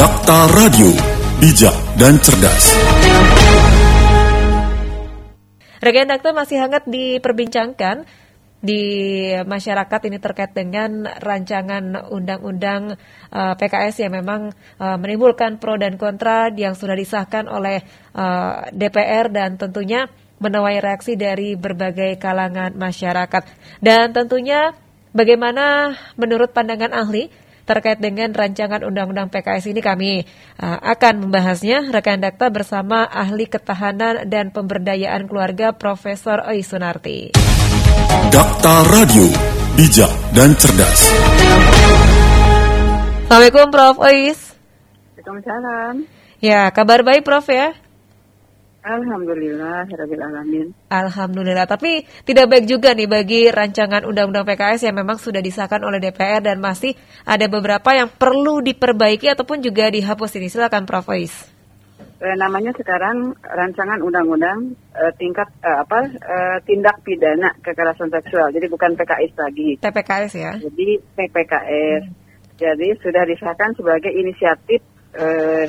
Dakta Radio, bijak dan cerdas. Rekan Dakta masih hangat diperbincangkan di masyarakat ini terkait dengan rancangan undang-undang uh, PKS yang memang uh, menimbulkan pro dan kontra yang sudah disahkan oleh uh, DPR dan tentunya menuai reaksi dari berbagai kalangan masyarakat. Dan tentunya bagaimana menurut pandangan ahli terkait dengan rancangan undang-undang PKS ini kami uh, akan membahasnya rekan dakta bersama ahli ketahanan dan pemberdayaan keluarga Profesor Oi Sunarti. Dakta Radio, bijak dan cerdas. Assalamualaikum Prof Ois. Waalaikumsalam. Ya, kabar baik Prof ya? Alhamdulillah, Alamin. Alhamdulillah, tapi tidak baik juga nih bagi rancangan Undang-Undang PKS yang memang sudah disahkan oleh DPR dan masih ada beberapa yang perlu diperbaiki ataupun juga dihapus ini. Silakan Prof. Ois. Eh, namanya sekarang rancangan undang-undang eh, tingkat eh, apa eh, tindak pidana kekerasan seksual. Jadi bukan PKS lagi. TPKS ya. Jadi TPKS. Hmm. Jadi sudah disahkan sebagai inisiatif eh,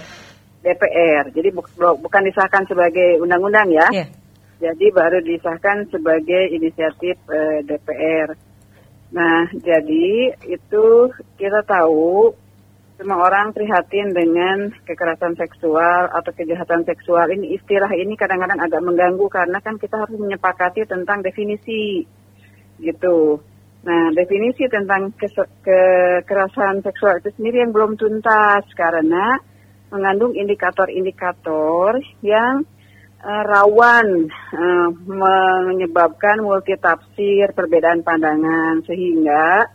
DPR. Jadi bu bukan disahkan sebagai undang-undang ya. Yeah. Jadi baru disahkan sebagai inisiatif uh, DPR. Nah, jadi itu kita tahu semua orang prihatin dengan kekerasan seksual atau kejahatan seksual ini istilah ini kadang-kadang agak mengganggu karena kan kita harus menyepakati tentang definisi gitu. Nah, definisi tentang kekerasan seksual itu sendiri yang belum tuntas karena mengandung indikator-indikator yang uh, rawan uh, menyebabkan multitafsir, perbedaan pandangan sehingga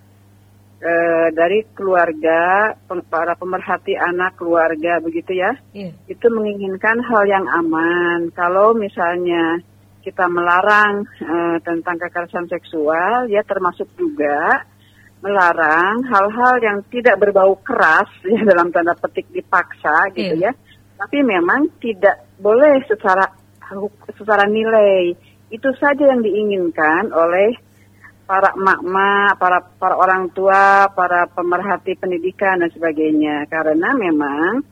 uh, dari keluarga para pemerhati anak keluarga begitu ya, yeah. itu menginginkan hal yang aman. Kalau misalnya kita melarang uh, tentang kekerasan seksual, ya termasuk juga melarang hal-hal yang tidak berbau keras ya dalam tanda petik dipaksa gitu yeah. ya. Tapi memang tidak boleh secara secara nilai. Itu saja yang diinginkan oleh para emak-emak, para para orang tua, para pemerhati pendidikan dan sebagainya. Karena memang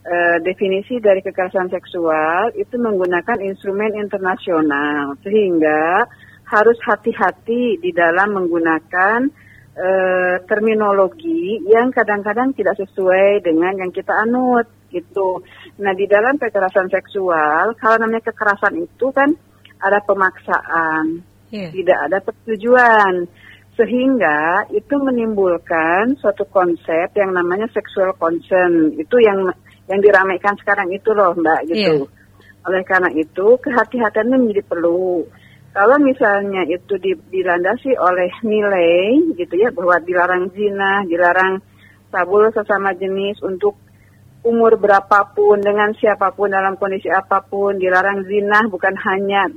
e, definisi dari kekerasan seksual itu menggunakan instrumen internasional sehingga harus hati-hati di dalam menggunakan uh, terminologi yang kadang-kadang tidak sesuai dengan yang kita anut gitu. Nah di dalam kekerasan seksual, kalau namanya kekerasan itu kan ada pemaksaan, yeah. tidak ada persetujuan, sehingga itu menimbulkan suatu konsep yang namanya sexual consent. Itu yang yang diramaikan sekarang itu loh mbak gitu. Yeah. Oleh karena itu kehati-hatian menjadi perlu kalau misalnya itu dilandasi oleh nilai gitu ya bahwa dilarang zina, dilarang sabul sesama jenis untuk umur berapapun dengan siapa pun dalam kondisi apa pun, dilarang zina bukan hanya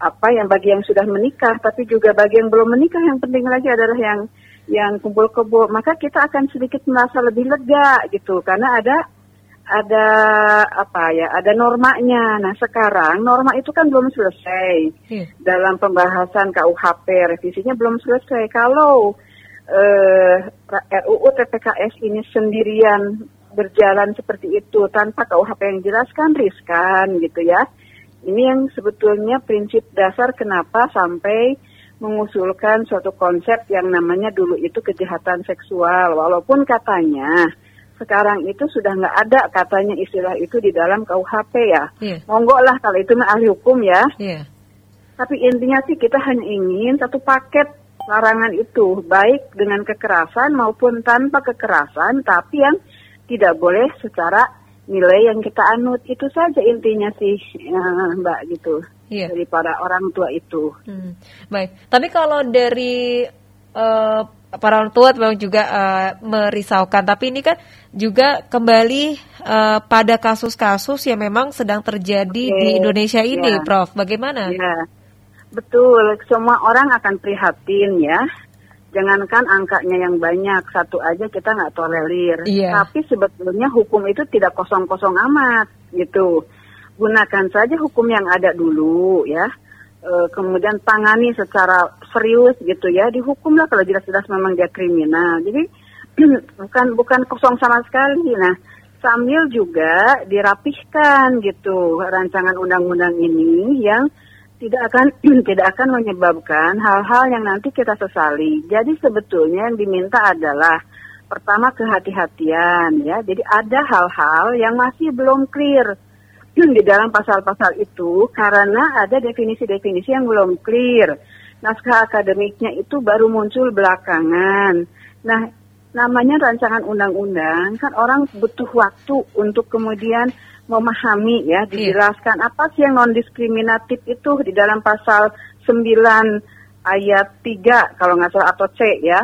apa yang bagi yang sudah menikah tapi juga bagi yang belum menikah yang penting lagi adalah yang yang kumpul kebo. Maka kita akan sedikit merasa lebih lega gitu. Karena ada ada apa ya ada normanya. Nah sekarang norma itu kan belum selesai yeah. dalam pembahasan KUHP revisinya belum selesai. Kalau eh, RUU TPKS ini sendirian berjalan seperti itu tanpa KUHP yang jelaskan riskan gitu ya. Ini yang sebetulnya prinsip dasar kenapa sampai mengusulkan suatu konsep yang namanya dulu itu kejahatan seksual walaupun katanya sekarang itu sudah nggak ada katanya istilah itu di dalam KUHP ya. Yeah. Monggo lah kalau itu ahli hukum ya. Yeah. Tapi intinya sih kita hanya ingin satu paket larangan itu baik dengan kekerasan maupun tanpa kekerasan, tapi yang tidak boleh secara nilai yang kita anut itu saja intinya sih ya, Mbak gitu yeah. dari para orang tua itu. Hmm. Baik, tapi kalau dari uh, para orang tua memang juga uh, merisaukan. Tapi ini kan juga kembali uh, pada kasus-kasus yang memang sedang terjadi okay. di Indonesia ini, ya. Prof. Bagaimana? Ya, betul. Semua orang akan prihatin ya. Jangankan angkanya yang banyak, satu aja kita nggak tolerir. Ya. Tapi sebetulnya hukum itu tidak kosong-kosong amat, gitu. Gunakan saja hukum yang ada dulu, ya uh, kemudian tangani secara serius gitu ya dihukumlah kalau jelas-jelas memang dia kriminal jadi bukan bukan kosong sama sekali nah sambil juga dirapihkan gitu rancangan undang-undang ini yang tidak akan tidak akan menyebabkan hal-hal yang nanti kita sesali. Jadi sebetulnya yang diminta adalah pertama kehati-hatian ya. Jadi ada hal-hal yang masih belum clear di dalam pasal-pasal itu karena ada definisi-definisi yang belum clear. Naskah akademiknya itu baru muncul belakangan. Nah, namanya rancangan undang-undang kan orang butuh waktu untuk kemudian memahami ya iya. dijelaskan yeah. apa sih yang non diskriminatif itu di dalam pasal 9 ayat 3 kalau nggak salah atau C ya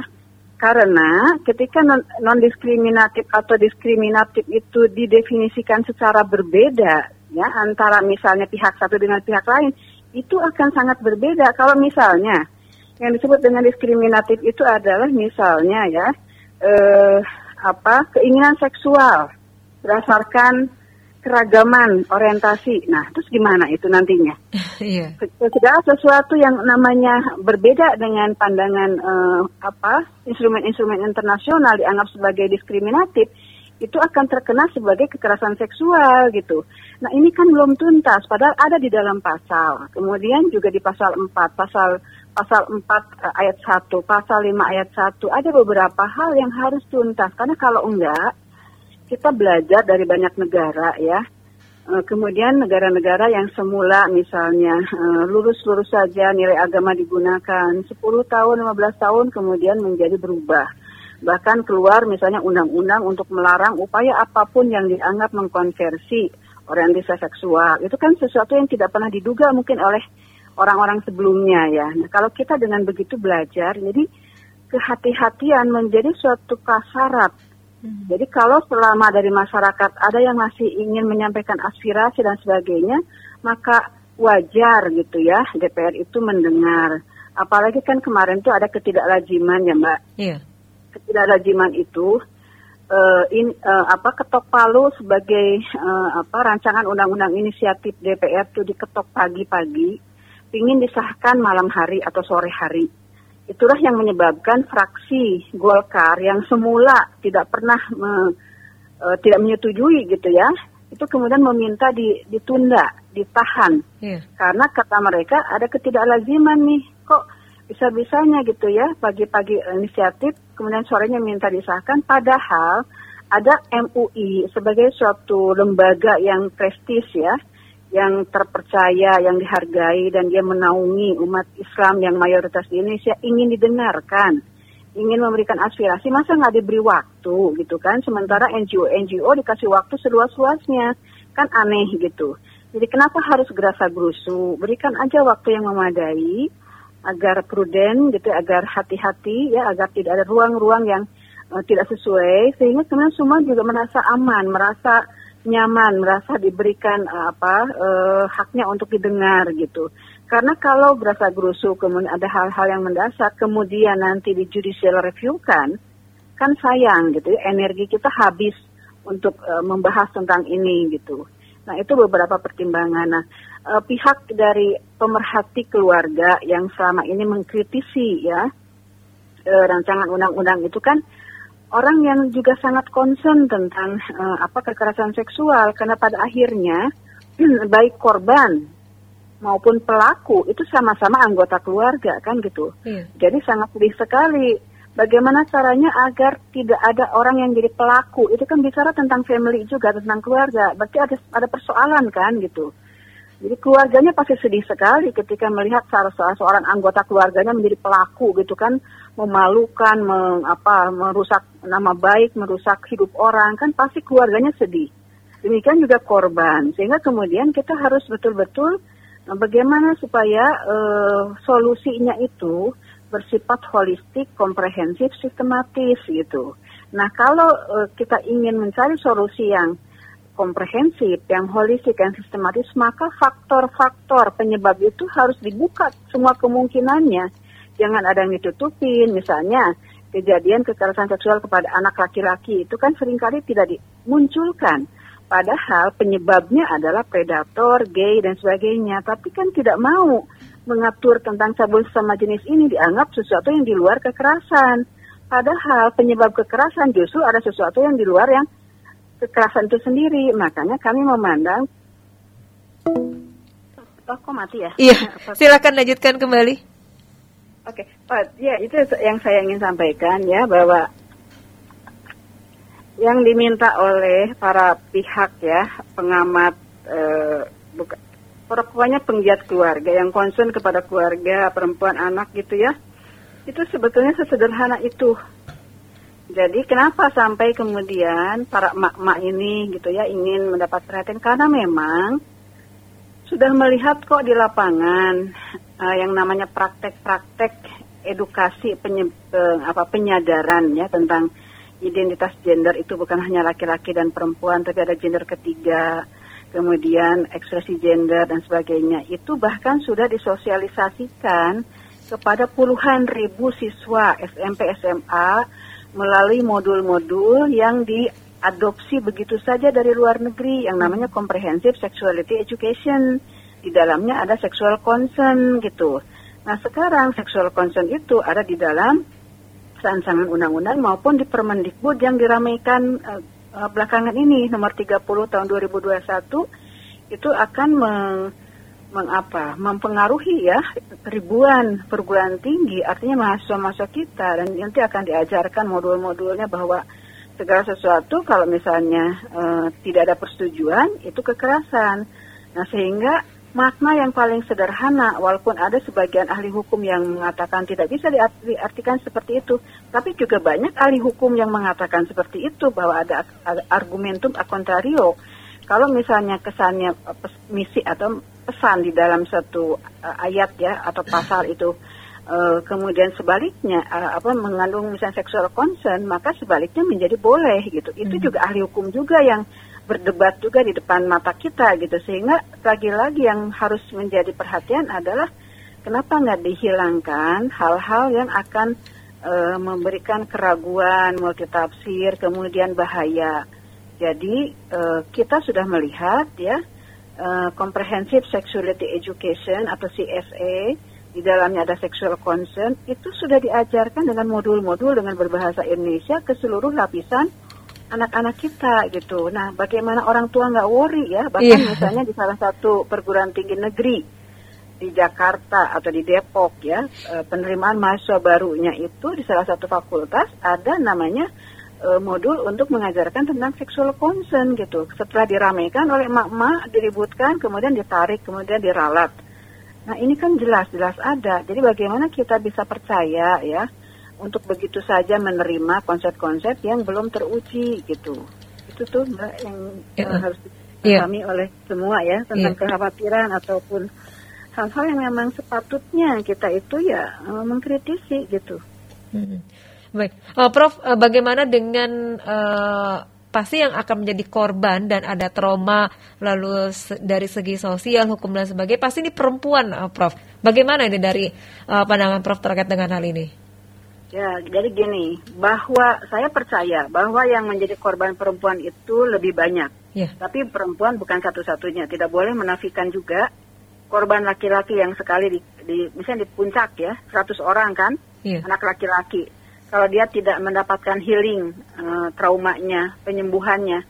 karena ketika non diskriminatif atau diskriminatif itu didefinisikan secara berbeda ya antara misalnya pihak satu dengan pihak lain itu akan sangat berbeda kalau misalnya yang disebut dengan diskriminatif itu adalah misalnya ya eh, apa keinginan seksual berdasarkan keragaman orientasi. Nah, terus gimana itu nantinya? Iya. Segala sesuatu yang namanya berbeda dengan pandangan eh, apa instrumen-instrumen internasional dianggap sebagai diskriminatif itu akan terkena sebagai kekerasan seksual gitu. Nah ini kan belum tuntas, padahal ada di dalam pasal. Kemudian juga di pasal 4, pasal pasal 4 uh, ayat 1, pasal 5 ayat 1, ada beberapa hal yang harus tuntas. Karena kalau enggak, kita belajar dari banyak negara ya. Uh, kemudian negara-negara yang semula misalnya uh, lurus-lurus saja nilai agama digunakan 10 tahun, 15 tahun kemudian menjadi berubah. Bahkan keluar misalnya undang-undang untuk melarang upaya apa pun yang dianggap mengkonversi orientasi seksual. Itu kan sesuatu yang tidak pernah diduga mungkin oleh orang-orang sebelumnya ya. Nah, kalau kita dengan begitu belajar, jadi kehati-hatian menjadi suatu kasarat. Hmm. Jadi kalau selama dari masyarakat ada yang masih ingin menyampaikan aspirasi dan sebagainya, maka wajar gitu ya DPR itu mendengar. Apalagi kan kemarin tuh ada ketidaklajiman ya Mbak. Iya. Ketidaklajiman itu uh, in, uh, apa ketok palu sebagai uh, apa rancangan undang-undang inisiatif DPR itu diketok pagi-pagi ingin disahkan malam hari atau sore hari. Itulah yang menyebabkan fraksi Golkar yang semula tidak pernah me, e, tidak menyetujui gitu ya, itu kemudian meminta di, ditunda, ditahan. Yeah. Karena kata mereka ada ketidaklaziman nih, kok bisa-bisanya gitu ya, pagi-pagi inisiatif, kemudian sorenya minta disahkan, padahal ada MUI sebagai suatu lembaga yang prestis ya, yang terpercaya, yang dihargai, dan dia menaungi umat Islam yang mayoritas di Indonesia ingin didengarkan, ingin memberikan aspirasi, masa nggak diberi waktu gitu kan? Sementara NGO-NGO dikasih waktu seluas-luasnya, kan aneh gitu. Jadi kenapa harus gerasa gerusu? Berikan aja waktu yang memadai agar prudent gitu, agar hati-hati ya, agar tidak ada ruang-ruang yang uh, tidak sesuai, sehingga kemudian semua juga merasa aman, merasa nyaman merasa diberikan uh, apa uh, haknya untuk didengar gitu. Karena kalau berasa gerusu kemudian ada hal-hal yang mendasar kemudian nanti di judicial review kan kan sayang gitu energi kita habis untuk uh, membahas tentang ini gitu. Nah itu beberapa pertimbangan. Nah uh, pihak dari pemerhati keluarga yang selama ini mengkritisi ya uh, rancangan undang-undang itu kan orang yang juga sangat concern tentang uh, apa kekerasan seksual karena pada akhirnya baik korban maupun pelaku itu sama-sama anggota keluarga kan gitu. Yeah. Jadi sangat sedih sekali. Bagaimana caranya agar tidak ada orang yang jadi pelaku? Itu kan bicara tentang family juga, tentang keluarga. Berarti ada ada persoalan kan gitu. Jadi keluarganya pasti sedih sekali ketika melihat salah seorang anggota keluarganya menjadi pelaku gitu kan, memalukan, meng, apa, merusak nama baik, merusak hidup orang kan pasti keluarganya sedih. Demikian juga korban, sehingga kemudian kita harus betul-betul nah, bagaimana supaya uh, solusinya itu bersifat holistik, komprehensif, sistematis gitu. Nah kalau uh, kita ingin mencari solusi yang komprehensif, yang holistik, yang sistematis, maka faktor-faktor penyebab itu harus dibuka semua kemungkinannya. Jangan ada yang ditutupin, misalnya kejadian kekerasan seksual kepada anak laki-laki itu kan sering kali tidak dimunculkan. Padahal penyebabnya adalah predator, gay, dan sebagainya. Tapi kan tidak mau mengatur tentang cabul sama jenis ini dianggap sesuatu yang di luar kekerasan. Padahal penyebab kekerasan justru ada sesuatu yang di luar yang kekerasan itu sendiri. Makanya kami memandang Oh, kok mati ya? Iya. Silakan lanjutkan kembali. Oke, okay. Oh, ya itu yang saya ingin sampaikan ya bahwa yang diminta oleh para pihak ya pengamat eh, bukan pokoknya penggiat keluarga yang concern kepada keluarga perempuan anak gitu ya itu sebetulnya sesederhana itu jadi kenapa sampai kemudian para emak-emak ini gitu ya ingin mendapat perhatian? Karena memang sudah melihat kok di lapangan uh, yang namanya praktek-praktek edukasi penye, uh, apa penyadaran ya tentang identitas gender itu bukan hanya laki-laki dan perempuan tapi ada gender ketiga kemudian ekspresi gender dan sebagainya. Itu bahkan sudah disosialisasikan kepada puluhan ribu siswa SMP SMA melalui modul-modul yang di adopsi begitu saja dari luar negeri yang namanya comprehensive sexuality education. Di dalamnya ada sexual concern gitu. Nah sekarang sexual concern itu ada di dalam rancangan undang-undang maupun di Permendikbud yang diramaikan uh, belakangan ini nomor 30 tahun 2021 itu akan meng, mengapa mempengaruhi ya ribuan perguruan tinggi artinya mahasiswa-mahasiswa kita dan nanti akan diajarkan modul-modulnya bahwa segala sesuatu kalau misalnya uh, tidak ada persetujuan itu kekerasan. Nah sehingga makna yang paling sederhana walaupun ada sebagian ahli hukum yang mengatakan tidak bisa diartikan seperti itu, tapi juga banyak ahli hukum yang mengatakan seperti itu bahwa ada argumentum a contrario. Kalau misalnya kesannya misi atau pesan di dalam satu uh, ayat ya atau pasal itu. Uh, kemudian sebaliknya uh, apa mengandung misalnya seksual concern maka sebaliknya menjadi boleh gitu. Itu hmm. juga ahli hukum juga yang berdebat juga di depan mata kita gitu. Sehingga lagi-lagi yang harus menjadi perhatian adalah kenapa nggak dihilangkan hal-hal yang akan uh, memberikan keraguan multitafsir kemudian bahaya. Jadi uh, kita sudah melihat ya uh, comprehensive sexuality education atau CSE di dalamnya ada sexual concern, itu sudah diajarkan dengan modul-modul dengan berbahasa Indonesia ke seluruh lapisan anak-anak kita gitu. Nah, bagaimana orang tua nggak worry ya? Bahkan yeah. misalnya di salah satu perguruan tinggi negeri di Jakarta atau di Depok ya, eh, penerimaan mahasiswa barunya itu di salah satu fakultas ada namanya uh, modul untuk mengajarkan tentang sexual concern gitu. Setelah diramaikan oleh emak-emak, diributkan, kemudian ditarik, kemudian diralat Nah ini kan jelas-jelas ada. Jadi bagaimana kita bisa percaya ya untuk begitu saja menerima konsep-konsep yang belum teruji gitu. Itu tuh mbak yang ya. uh, harus dipahami ya. oleh semua ya tentang ya. kekhawatiran ataupun hal-hal yang memang sepatutnya kita itu ya uh, mengkritisi gitu. Hmm. Baik, uh, Prof, uh, bagaimana dengan uh, pasti yang akan menjadi korban dan ada trauma lalu dari segi sosial, hukum dan sebagainya pasti ini perempuan, uh, Prof. Bagaimana ini dari uh, pandangan Prof terkait dengan hal ini? Ya, jadi gini, bahwa saya percaya bahwa yang menjadi korban perempuan itu lebih banyak. Ya. Tapi perempuan bukan satu-satunya. Tidak boleh menafikan juga korban laki-laki yang sekali di, di misalnya di puncak ya, 100 orang kan, ya. anak laki-laki kalau dia tidak mendapatkan healing uh, traumanya, penyembuhannya.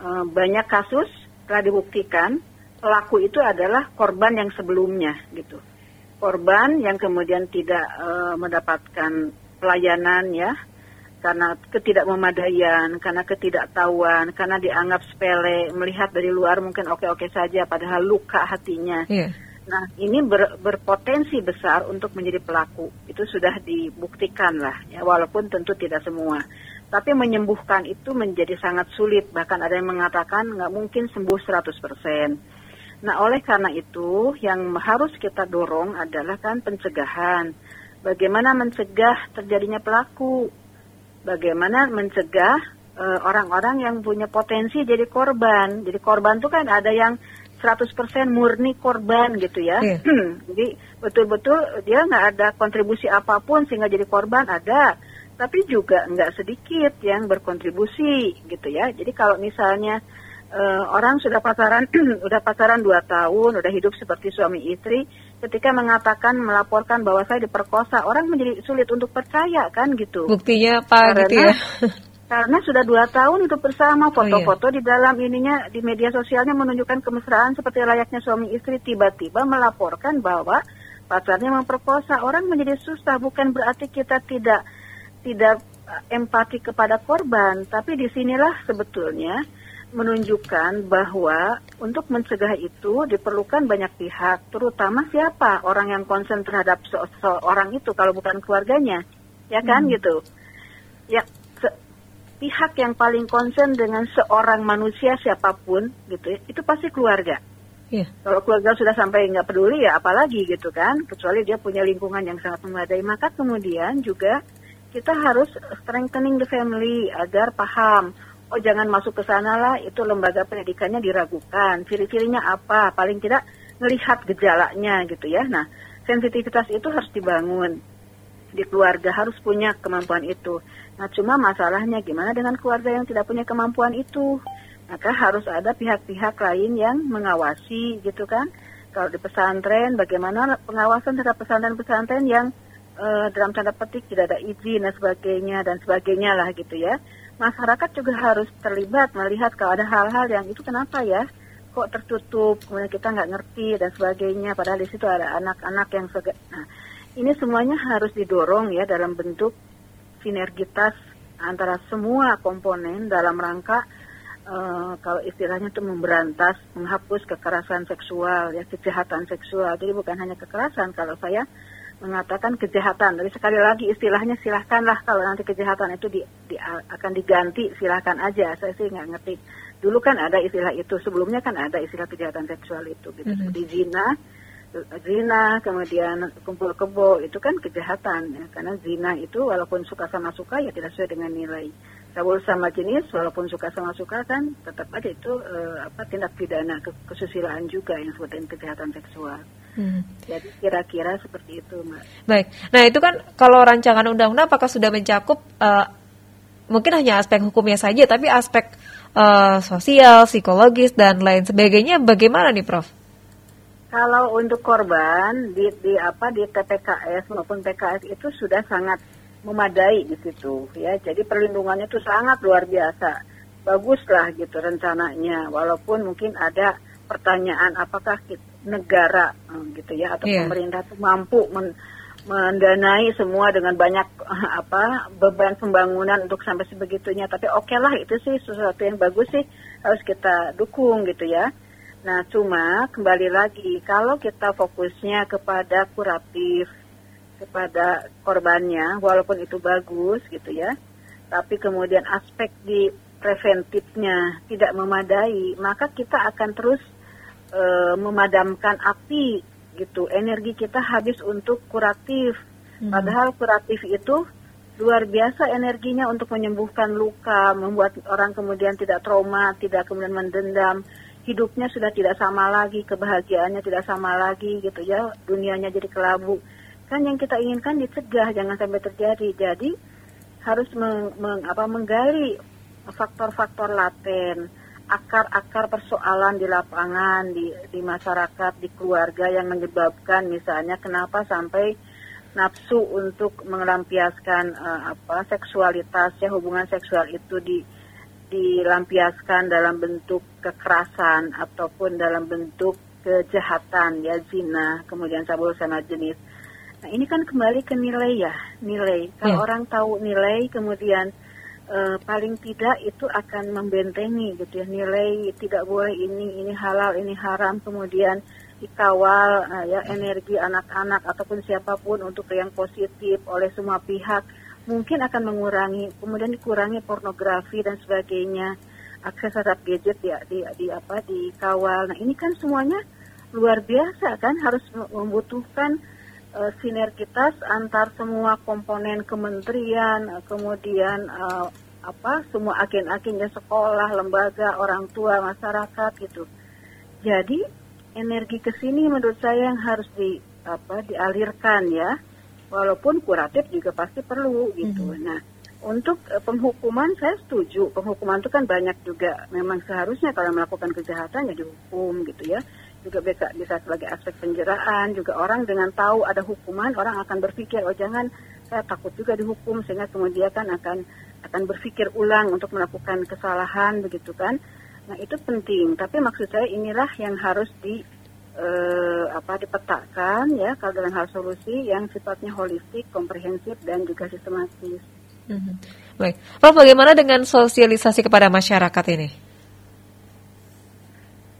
Uh, banyak kasus telah dibuktikan pelaku itu adalah korban yang sebelumnya gitu. Korban yang kemudian tidak uh, mendapatkan pelayanan ya karena ketidakmemadaian, karena ketidaktahuan, karena dianggap sepele, melihat dari luar mungkin oke-oke saja padahal luka hatinya. Yeah Nah, ini ber, berpotensi besar untuk menjadi pelaku. Itu sudah dibuktikan lah, ya, walaupun tentu tidak semua. Tapi menyembuhkan itu menjadi sangat sulit. Bahkan ada yang mengatakan nggak mungkin sembuh 100%. Nah, oleh karena itu, yang harus kita dorong adalah kan pencegahan. Bagaimana mencegah terjadinya pelaku? Bagaimana mencegah eh, orang-orang yang punya potensi jadi korban? Jadi korban itu kan ada yang 100% murni korban gitu ya. Yeah. jadi betul-betul dia nggak ada kontribusi apa pun sehingga jadi korban ada, tapi juga nggak sedikit yang berkontribusi gitu ya. Jadi kalau misalnya uh, orang sudah pacaran udah pacaran dua tahun, udah hidup seperti suami istri, ketika mengatakan melaporkan bahwa saya diperkosa, orang menjadi sulit untuk percaya kan gitu. Buktinya apa Karena, gitu ya? karena sudah dua tahun itu bersama foto-foto oh, iya. di dalam ininya di media sosialnya menunjukkan kemesraan seperti layaknya suami istri tiba-tiba melaporkan bahwa pacarnya memperkosa orang menjadi susah bukan berarti kita tidak tidak eh, empati kepada korban tapi di sinilah sebetulnya menunjukkan bahwa untuk mencegah itu diperlukan banyak pihak terutama siapa orang yang konsen terhadap seorang itu kalau bukan keluarganya ya kan hmm. gitu ya pihak yang paling konsen dengan seorang manusia siapa pun gitu ya, itu pasti keluarga. Yeah. Kalau keluarga sudah sampai nggak peduli ya apalagi gitu kan, kecuali dia punya lingkungan yang sangat memadai. Maka kemudian juga kita harus strengthening the family agar paham. Oh jangan masuk ke sana lah, itu lembaga pendidikannya diragukan. Ciri-cirinya apa? Paling tidak melihat gejalanya gitu ya. Nah, sensitivitas itu harus dibangun di keluarga harus punya kemampuan itu. Nah, cuma masalahnya gimana dengan keluarga yang tidak punya kemampuan itu? Maka harus ada pihak-pihak lain yang mengawasi gitu kan. Kalau di pesantren, bagaimana pengawasan terhadap pesantren-pesantren yang uh, dalam tanda petik tidak ada izin dan sebagainya dan sebagainya lah gitu ya. Masyarakat juga harus terlibat melihat kalau ada hal-hal yang itu kenapa ya kok tertutup, kemudian kita nggak ngerti dan sebagainya. Padahal di situ ada anak-anak yang sega nah, ini semuanya harus didorong ya dalam bentuk sinergitas antara semua komponen dalam rangka uh, kalau istilahnya itu memberantas, menghapus kekerasan seksual ya kejahatan seksual. Jadi bukan hanya kekerasan kalau saya mengatakan kejahatan. Jadi sekali lagi istilahnya silahkanlah kalau nanti kejahatan itu di, di, akan diganti silahkan aja. Saya sih nggak ngerti. Dulu kan ada istilah itu, sebelumnya kan ada istilah kejahatan seksual itu gitu. Mm -hmm. Seperti zina, zina, kemudian kumpul kebo itu kan kejahatan ya karena zina itu walaupun suka sama suka ya tidak sesuai dengan nilai. Cabul sama jenis walaupun suka sama suka kan tetap aja itu uh, apa tindak pidana kesusilaan juga yang disebut kejahatan seksual. Hmm. Jadi kira-kira seperti itu, Mbak. Baik. Nah, itu kan kalau rancangan undang-undang apakah sudah mencakup uh, mungkin hanya aspek hukumnya saja tapi aspek uh, sosial, psikologis dan lain sebagainya bagaimana nih, Prof? Kalau untuk korban di, di apa di TPKS maupun PKS itu sudah sangat memadai di situ ya. Jadi perlindungannya itu sangat luar biasa. Baguslah gitu rencananya walaupun mungkin ada pertanyaan apakah negara hmm, gitu ya atau yeah. pemerintah itu mampu men, mendanai semua dengan banyak apa beban pembangunan untuk sampai sebegitunya tapi oke okay lah itu sih sesuatu yang bagus sih harus kita dukung gitu ya Nah, cuma kembali lagi kalau kita fokusnya kepada kuratif, kepada korbannya, walaupun itu bagus gitu ya, tapi kemudian aspek di preventifnya tidak memadai, maka kita akan terus e, memadamkan api gitu. Energi kita habis untuk kuratif. Hmm. Padahal kuratif itu luar biasa energinya untuk menyembuhkan luka, membuat orang kemudian tidak trauma, tidak kemudian mendendam hidupnya sudah tidak sama lagi, kebahagiaannya tidak sama lagi gitu ya, dunianya jadi kelabu. Kan yang kita inginkan dicegah, jangan sampai terjadi. Jadi harus meng, meng, apa, menggali faktor-faktor laten, akar-akar persoalan di lapangan, di, di masyarakat, di keluarga yang menyebabkan misalnya kenapa sampai nafsu untuk melampiaskan uh, apa seksualitas ya hubungan seksual itu di dilampiaskan dalam bentuk kekerasan ataupun dalam bentuk kejahatan ya zina kemudian cabul sama jenis. Nah ini kan kembali ke nilai ya nilai. Kalau yeah. orang tahu nilai kemudian uh, paling tidak itu akan membentengi gitu ya. Nilai tidak boleh ini ini halal ini haram kemudian dikawal uh, ya energi anak-anak ataupun siapa pun untuk yang positif oleh semua pihak mungkin akan mengurangi kemudian dikurangi pornografi dan sebagainya akses terhadap gadget ya di, di apa dikawal nah ini kan semuanya luar biasa kan harus membutuhkan uh, sinergitas antar semua komponen kementerian uh, kemudian uh, apa semua agen-agennya sekolah lembaga orang tua masyarakat gitu. Jadi energi ke sini menurut saya yang harus di apa dialirkan ya walaupun kuratif juga pasti perlu gitu. Mm -hmm. Nah, untuk uh, penghukuman saya setuju. Penghukuman itu kan banyak juga. Memang seharusnya kalau melakukan kejahatan ya dihukum gitu ya. Juga bisa, bisa sebagai aspek penjeraan. Juga orang dengan tahu ada hukuman, orang akan berpikir oh jangan saya takut juga dihukum sehingga kemudian kan akan akan berpikir ulang untuk melakukan kesalahan begitu kan. Nah itu penting, tapi maksud saya inilah yang harus di uh, apa dipetakan ya kalau dalam hal solusi yang sifatnya holistik, komprehensif dan juga sistematis. Mm-hmm. Baik, Prof, bagaimana dengan sosialisasi kepada masyarakat ini?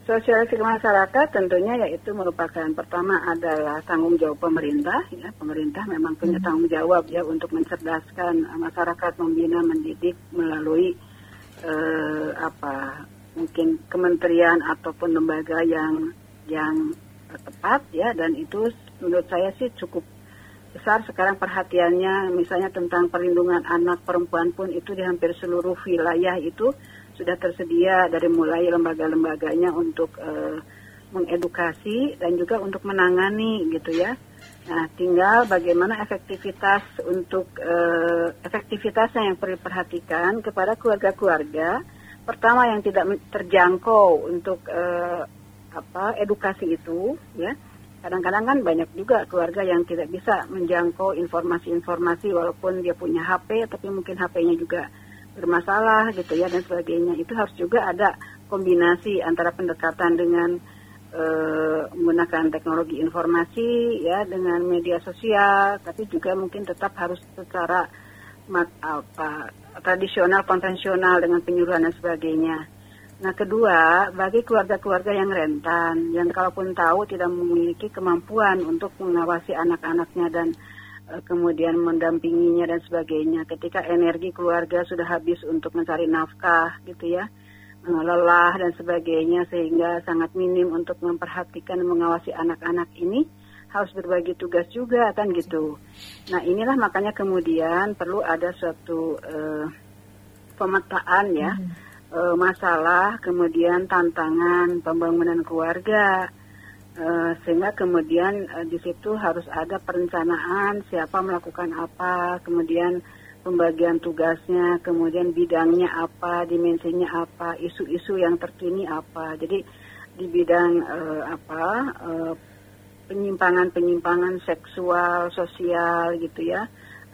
Sosialisasi ke masyarakat tentunya yaitu merupakan pertama adalah tanggung jawab pemerintah ya pemerintah memang punya hmm. tanggung jawab ya untuk mencerdaskan masyarakat membina mendidik melalui eh, apa mungkin kementerian ataupun lembaga yang yang tepat ya dan itu menurut saya sih cukup besar sekarang perhatiannya misalnya tentang perlindungan anak perempuan pun itu di hampir seluruh wilayah itu sudah tersedia dari mulai lembaga-lembaganya untuk uh, mengedukasi dan juga untuk menangani gitu ya. Nah, tinggal bagaimana efektivitas untuk uh, efektivitasnya yang perlu diperhatikan kepada keluarga-keluarga. Pertama yang tidak terjangkau untuk uh, apa edukasi itu, ya. Kadang-kadang kan banyak juga keluarga yang tidak bisa menjangkau informasi-informasi walaupun dia punya HP, tapi mungkin HP-nya juga bermasalah gitu ya dan sebagainya itu harus juga ada kombinasi antara pendekatan dengan uh, menggunakan teknologi informasi ya dengan media sosial tapi juga mungkin tetap harus secara mat, apa tradisional konvensional dengan penyuluhan dan sebagainya. Nah kedua bagi keluarga-keluarga yang rentan yang kalaupun tahu tidak memiliki kemampuan untuk mengawasi anak-anaknya dan Eh, kemudian mendampinginya dan sebagainya. Ketika energi keluarga sudah habis untuk mencari nafkah gitu ya, eh, lelah dan sebagainya sehingga sangat minim untuk memperhatikan mengawasi anak-anak ini harus berbagi tugas juga kan gitu. Nah inilah makanya kemudian perlu ada suatu uh, pemetaan ya hmm. Uh, masalah, kemudian tantangan pembangunan keluarga Uh, sehingga kemudian uh, di situ harus ada perencanaan siapa melakukan apa, kemudian pembagian tugasnya, kemudian bidangnya apa, dimensinya apa, isu-isu yang terkini apa. Jadi di bidang uh, apa penyimpangan-penyimpangan seksual, sosial gitu ya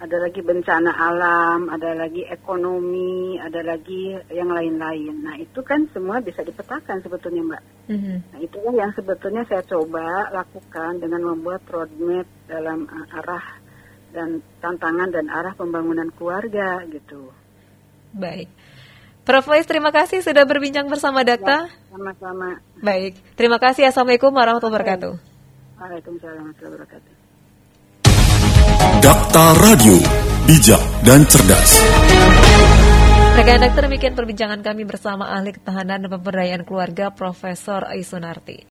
ada lagi bencana alam, ada lagi ekonomi, ada lagi yang lain-lain. Nah itu kan semua bisa dipetakan sebetulnya mbak. Mm-hmm. Nah itu yang sebetulnya saya coba lakukan dengan membuat roadmap dalam arah dan tantangan dan arah pembangunan keluarga gitu. Baik. Prof. Faiz, terima kasih sudah berbincang bersama Dakta. Ya, sama-sama. Baik, terima kasih. Assalamualaikum warahmatullahi wabarakatuh. Waalaikumsalam warahmatullahi wabarakatuh. Dakta Radio, bijak dan cerdas. Rekan dokter demikian perbincangan kami bersama ahli ketahanan dan pemberdayaan keluarga Profesor Aisunarti.